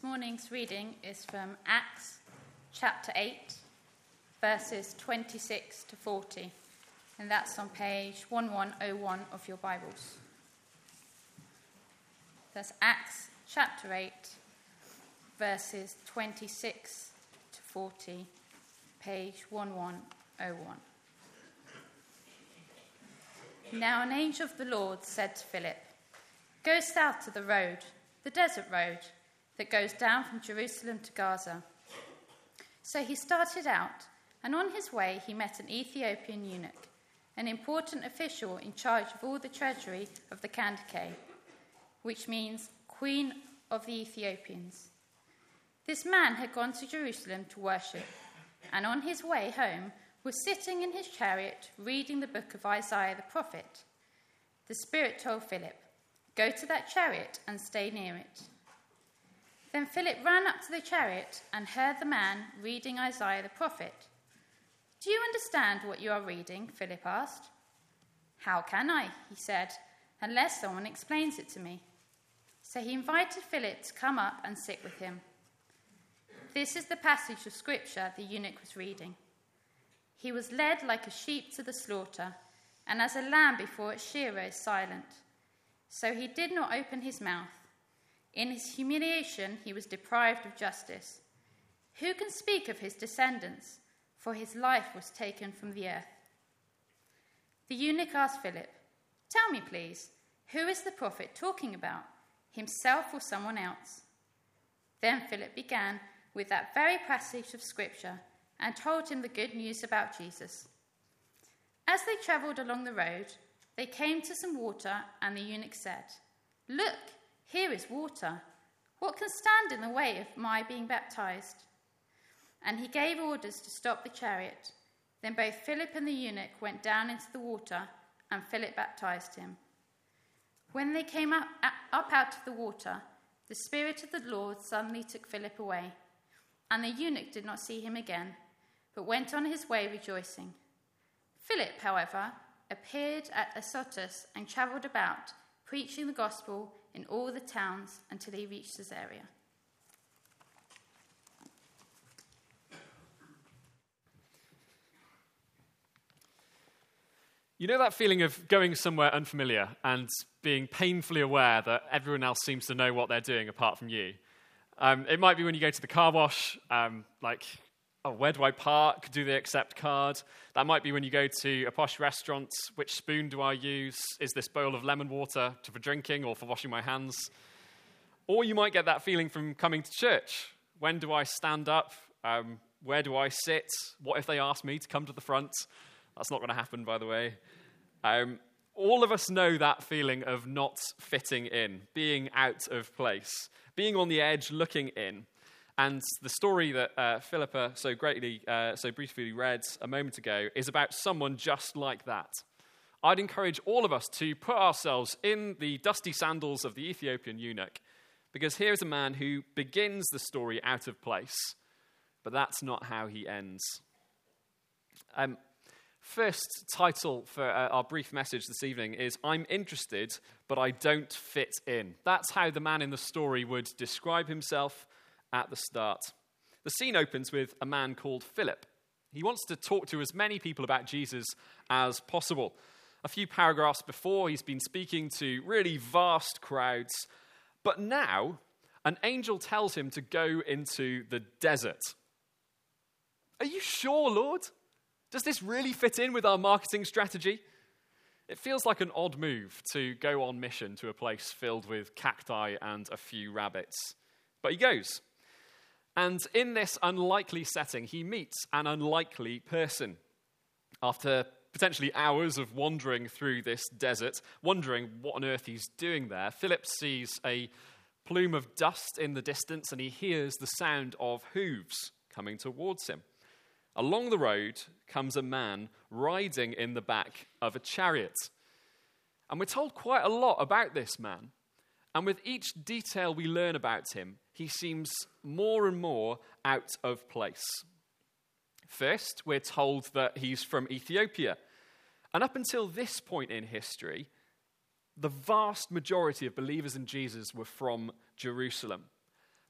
This morning's reading is from Acts chapter 8, verses 26 to 40, and that's on page 1101 of your Bibles. That's Acts chapter 8, verses 26 to 40, page 1101. Now an angel of the Lord said to Philip, Go south to the road, the desert road that goes down from Jerusalem to Gaza. So he started out, and on his way he met an Ethiopian eunuch, an important official in charge of all the treasury of the Kandake, which means Queen of the Ethiopians. This man had gone to Jerusalem to worship, and on his way home was sitting in his chariot reading the book of Isaiah the prophet. The Spirit told Philip, Go to that chariot and stay near it. Then Philip ran up to the chariot and heard the man reading Isaiah the prophet. Do you understand what you are reading? Philip asked. How can I, he said, unless someone explains it to me? So he invited Philip to come up and sit with him. This is the passage of scripture the eunuch was reading. He was led like a sheep to the slaughter, and as a lamb before its shearer is silent. So he did not open his mouth. In his humiliation, he was deprived of justice. Who can speak of his descendants? For his life was taken from the earth. The eunuch asked Philip, Tell me, please, who is the prophet talking about, himself or someone else? Then Philip began with that very passage of Scripture and told him the good news about Jesus. As they travelled along the road, they came to some water, and the eunuch said, Look, here is water. What can stand in the way of my being baptized? And he gave orders to stop the chariot. Then both Philip and the eunuch went down into the water, and Philip baptized him. When they came up, up out of the water, the Spirit of the Lord suddenly took Philip away, and the eunuch did not see him again but went on his way rejoicing. Philip, however, appeared at Azotus and travelled about, preaching the gospel in all the towns until he reached Caesarea. You know that feeling of going somewhere unfamiliar and being painfully aware that everyone else seems to know what they're doing apart from you? Um, it might be when you go to the car wash, um, like oh, where do I park? Do they accept card? That might be when you go to a posh restaurant. Which spoon do I use? Is this bowl of lemon water for drinking or for washing my hands? Or you might get that feeling from coming to church. When do I stand up? Um, where do I sit? What if they ask me to come to the front? That's not going to happen, by the way. Um, all of us know that feeling of not fitting in, being out of place, being on the edge, looking in. And the story that uh, Philippa so greatly, uh, so briefly read a moment ago is about someone just like that. I'd encourage all of us to put ourselves in the dusty sandals of the Ethiopian eunuch, because here is a man who begins the story out of place, but that's not how he ends. Um, first title for uh, our brief message this evening is I'm interested, but I don't fit in. That's how the man in the story would describe himself at the start. The scene opens with a man called Philip. He wants to talk to as many people about Jesus as possible. A few paragraphs before, he's been speaking to really vast crowds, but now an angel tells him to go into the desert. Are you sure, Lord? Does this really fit in with our marketing strategy? It feels like an odd move to go on mission to a place filled with cacti and a few rabbits. But he goes. And in this unlikely setting, he meets an unlikely person. After potentially hours of wandering through this desert, wondering what on earth he's doing there, Philip sees a plume of dust in the distance and he hears the sound of hooves coming towards him. Along the road comes a man riding in the back of a chariot. And we're told quite a lot about this man. And with each detail we learn about him, he seems more and more out of place. First, we're told that he's from Ethiopia. And up until this point in history, the vast majority of believers in Jesus were from Jerusalem.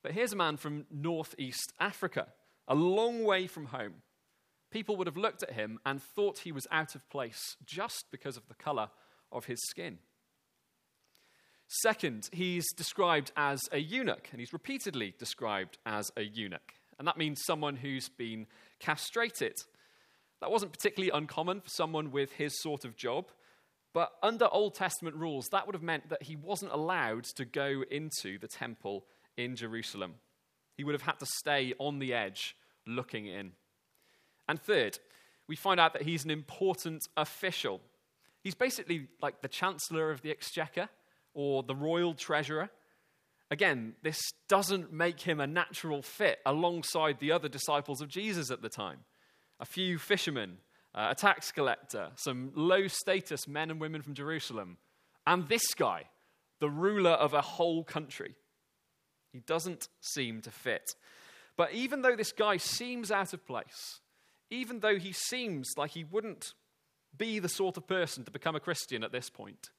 But here's a man from northeast Africa, a long way from home. People would have looked at him and thought he was out of place just because of the color of his skin. Second, he's described as a eunuch, and he's repeatedly described as a eunuch. And that means someone who's been castrated. That wasn't particularly uncommon for someone with his sort of job, but under Old Testament rules, that would have meant that he wasn't allowed to go into the temple in Jerusalem. He would have had to stay on the edge looking in. And third, we find out that he's an important official. He's basically like the Chancellor of the Exchequer or the royal treasurer. Again, this doesn't make him a natural fit alongside the other disciples of Jesus at the time. A few fishermen, uh, a tax collector, some low status men and women from Jerusalem, and this guy, the ruler of a whole country. He doesn't seem to fit. But even though this guy seems out of place, even though he seems like he wouldn't be the sort of person to become a Christian at this point,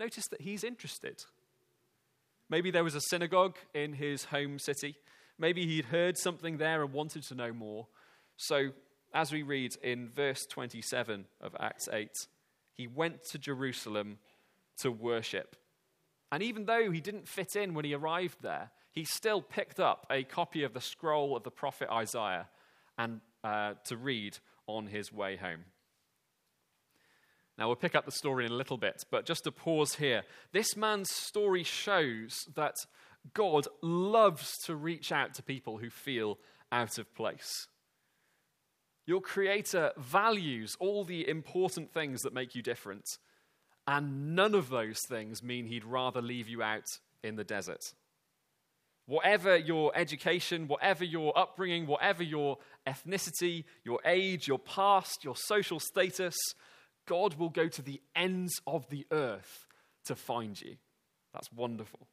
notice that he's interested. Maybe there was a synagogue in his home city. Maybe he'd heard something there and wanted to know more. So, as we read in verse 27 of Acts 8, he went to Jerusalem to worship. And even though he didn't fit in when he arrived there, he still picked up a copy of the scroll of the prophet Isaiah and uh, to read on his way home. Now, we'll pick up the story in a little bit, but just to pause here, this man's story shows that God loves to reach out to people who feel out of place. Your Creator values all the important things that make you different, and none of those things mean He'd rather leave you out in the desert. Whatever your education, whatever your upbringing, whatever your ethnicity, your age, your past, your social status, God will go to the ends of the earth to find you. That's wonderful.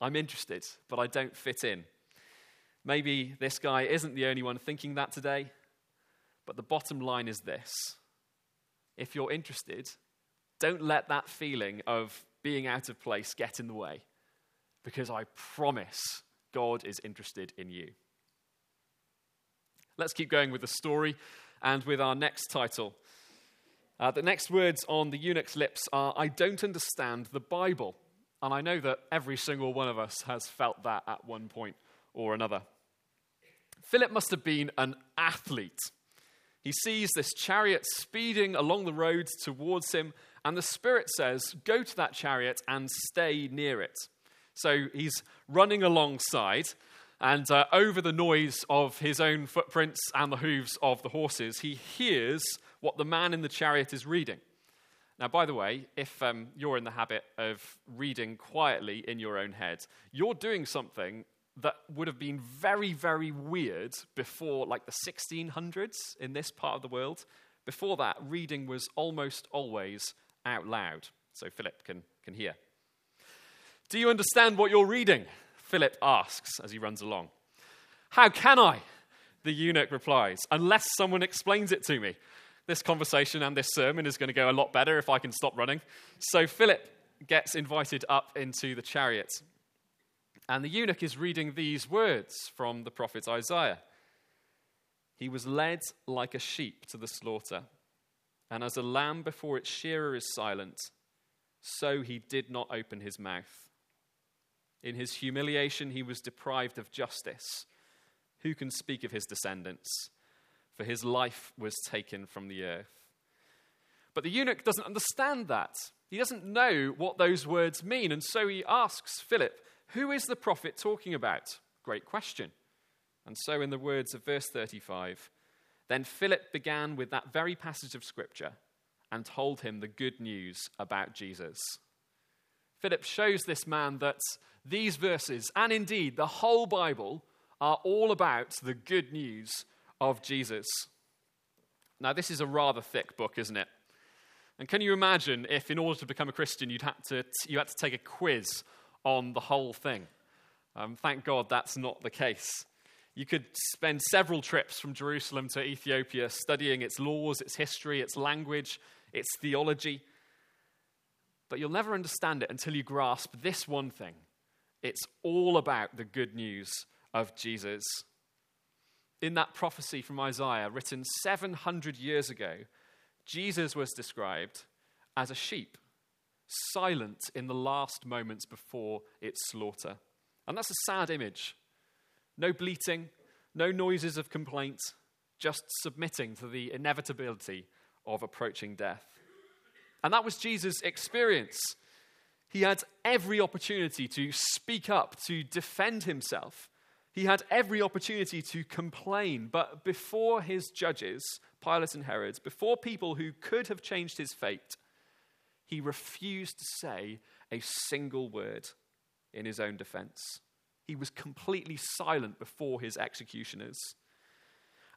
I'm interested, but I don't fit in. Maybe this guy isn't the only one thinking that today, but the bottom line is this if you're interested, don't let that feeling of being out of place get in the way, because I promise God is interested in you. Let's keep going with the story and with our next title uh, the next words on the eunuch's lips are, I don't understand the Bible. And I know that every single one of us has felt that at one point or another. Philip must have been an athlete. He sees this chariot speeding along the road towards him, and the Spirit says, Go to that chariot and stay near it. So he's running alongside, and uh, over the noise of his own footprints and the hooves of the horses, he hears what the man in the chariot is reading. Now, by the way, if um, you're in the habit of reading quietly in your own head, you're doing something that would have been very, very weird before, like the 1600s in this part of the world. Before that, reading was almost always out loud, so Philip can, can hear. Do you understand what you're reading? Philip asks as he runs along. How can I? The eunuch replies, unless someone explains it to me this conversation and this sermon is going to go a lot better if I can stop running. So Philip gets invited up into the chariot. And the eunuch is reading these words from the prophet Isaiah He was led like a sheep to the slaughter, and as a lamb before its shearer is silent, so he did not open his mouth. In his humiliation, he was deprived of justice. Who can speak of his descendants? For his life was taken from the earth. But the eunuch doesn't understand that. He doesn't know what those words mean, and so he asks Philip, Who is the prophet talking about? Great question. And so, in the words of verse 35, then Philip began with that very passage of Scripture and told him the good news about Jesus. Philip shows this man that these verses, and indeed the whole Bible, are all about the good news of Jesus. Now, this is a rather thick book, isn't it? And can you imagine if, in order to become a Christian, you'd had to, you had to take a quiz on the whole thing? Um, thank God that's not the case. You could spend several trips from Jerusalem to Ethiopia studying its laws, its history, its language, its theology. But you'll never understand it until you grasp this one thing It's all about the good news of Jesus. In that prophecy from Isaiah, written 700 years ago, Jesus was described as a sheep, silent in the last moments before its slaughter. And that's a sad image. No bleating, no noises of complaint, just submitting to the inevitability of approaching death. And that was Jesus' experience. He had every opportunity to speak up, to defend himself. He had every opportunity to complain, but before his judges, Pilate and Herod, before people who could have changed his fate, he refused to say a single word in his own defense. He was completely silent before his executioners.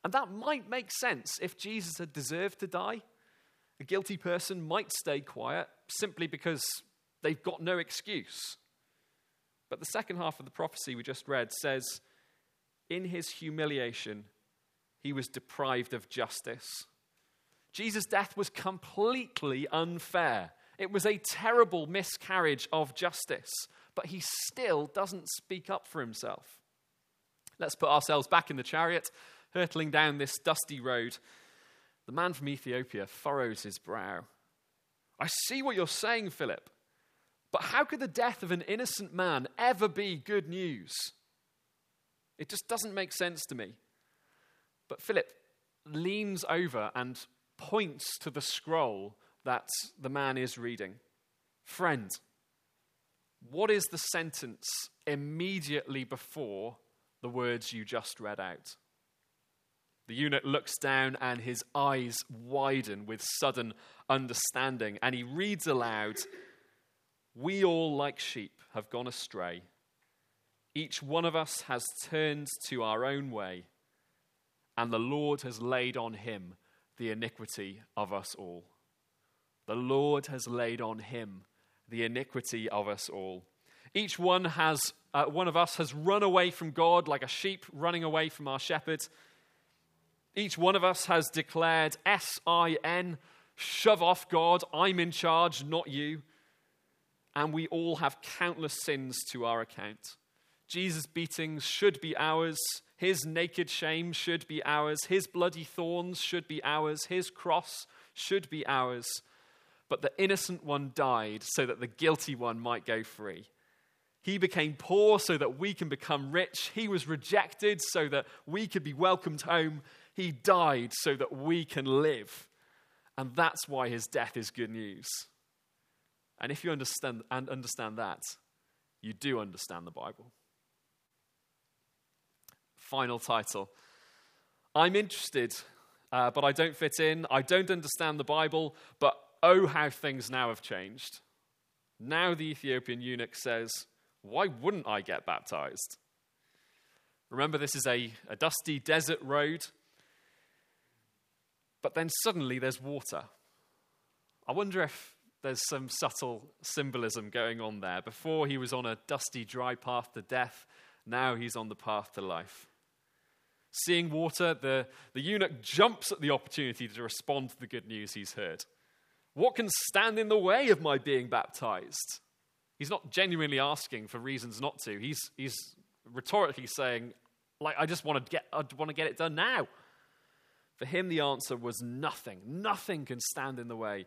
And that might make sense if Jesus had deserved to die. A guilty person might stay quiet simply because they've got no excuse. But the second half of the prophecy we just read says, in his humiliation, he was deprived of justice. Jesus' death was completely unfair. It was a terrible miscarriage of justice, but he still doesn't speak up for himself. Let's put ourselves back in the chariot, hurtling down this dusty road. The man from Ethiopia furrows his brow. I see what you're saying, Philip, but how could the death of an innocent man ever be good news? It just doesn't make sense to me. But Philip leans over and points to the scroll that the man is reading. Friend, what is the sentence immediately before the words you just read out? The eunuch looks down and his eyes widen with sudden understanding, and he reads aloud We all, like sheep, have gone astray. Each one of us has turned to our own way, and the Lord has laid on him the iniquity of us all. The Lord has laid on him the iniquity of us all. Each one has uh, one of us has run away from God like a sheep running away from our shepherd. Each one of us has declared S I N, shove off God, I'm in charge, not you. And we all have countless sins to our account. Jesus' beatings should be ours. His naked shame should be ours. His bloody thorns should be ours. His cross should be ours. But the innocent one died so that the guilty one might go free. He became poor so that we can become rich. He was rejected so that we could be welcomed home. He died so that we can live. And that's why his death is good news. And if you understand, and understand that, you do understand the Bible. Final title I'm interested, uh, but I don't fit in. I don't understand the Bible, but oh, how things now have changed. Now the Ethiopian eunuch says, Why wouldn't I get baptized? Remember, this is a, a dusty desert road. But then suddenly there's water. I wonder if there's some subtle symbolism going on there. Before he was on a dusty, dry path to death, now he's on the path to life. Seeing water, the, the eunuch jumps at the opportunity to respond to the good news he's heard. What can stand in the way of my being baptized? He's not genuinely asking for reasons not to. He's, he's rhetorically saying, like, I just want to get, I want to get it done now. For him, the answer was nothing. Nothing can stand in the way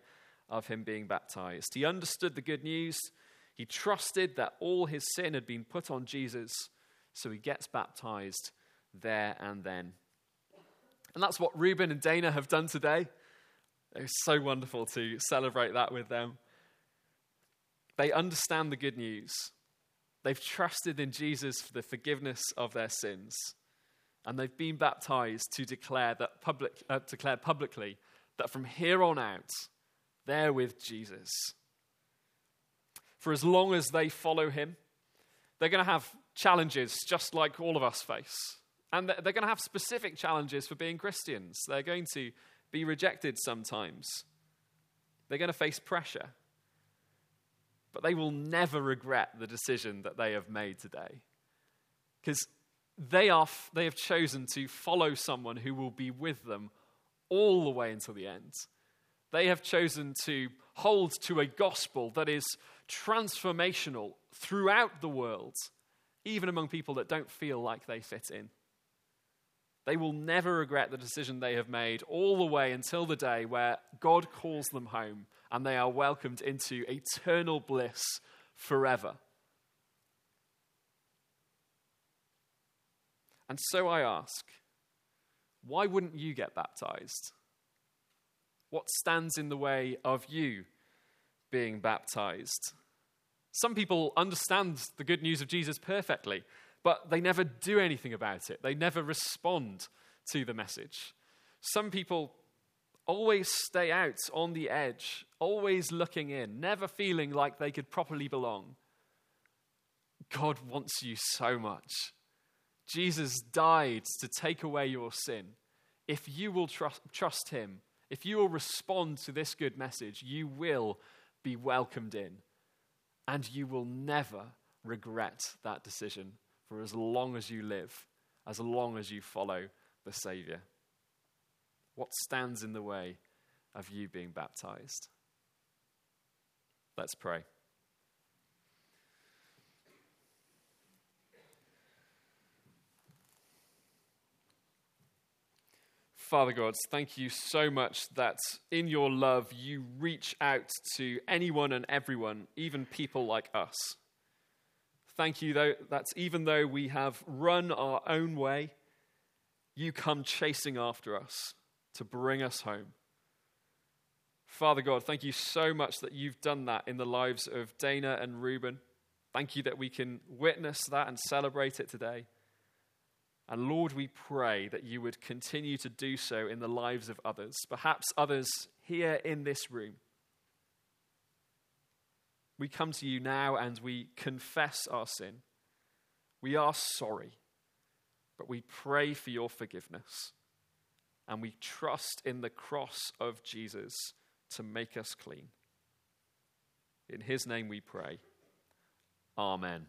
of him being baptized. He understood the good news. He trusted that all his sin had been put on Jesus, so he gets baptized there and then. And that's what Ruben and Dana have done today. It was so wonderful to celebrate that with them. They understand the good news. They've trusted in Jesus for the forgiveness of their sins and they've been baptized to declare, that public, uh, declare publicly that from here on out, they're with Jesus. For as long as they follow him, they're going to have challenges just like all of us face. And they're going to have specific challenges for being Christians. They're going to be rejected sometimes. They're going to face pressure. But they will never regret the decision that they have made today. Because they, are, they have chosen to follow someone who will be with them all the way until the end. They have chosen to hold to a gospel that is transformational throughout the world, even among people that don't feel like they fit in. They will never regret the decision they have made all the way until the day where God calls them home and they are welcomed into eternal bliss forever. And so I ask, why wouldn't you get baptized? What stands in the way of you being baptized? Some people understand the good news of Jesus perfectly, but they never do anything about it. They never respond to the message. Some people always stay out on the edge, always looking in, never feeling like they could properly belong. God wants you so much. Jesus died to take away your sin. If you will trust, trust him, if you will respond to this good message, you will be welcomed in. And you will never regret that decision for as long as you live, as long as you follow the Savior. What stands in the way of you being baptized? Let's pray. Father God, thank you so much that in your love you reach out to anyone and everyone, even people like us. Thank you though, that even though we have run our own way, you come chasing after us to bring us home. Father God, thank you so much that you've done that in the lives of Dana and Reuben. Thank you that we can witness that and celebrate it today. And Lord, we pray that you would continue to do so in the lives of others, perhaps others here in this room. We come to you now and we confess our sin. We are sorry, but we pray for your forgiveness. And we trust in the cross of Jesus to make us clean. In his name we pray. Amen.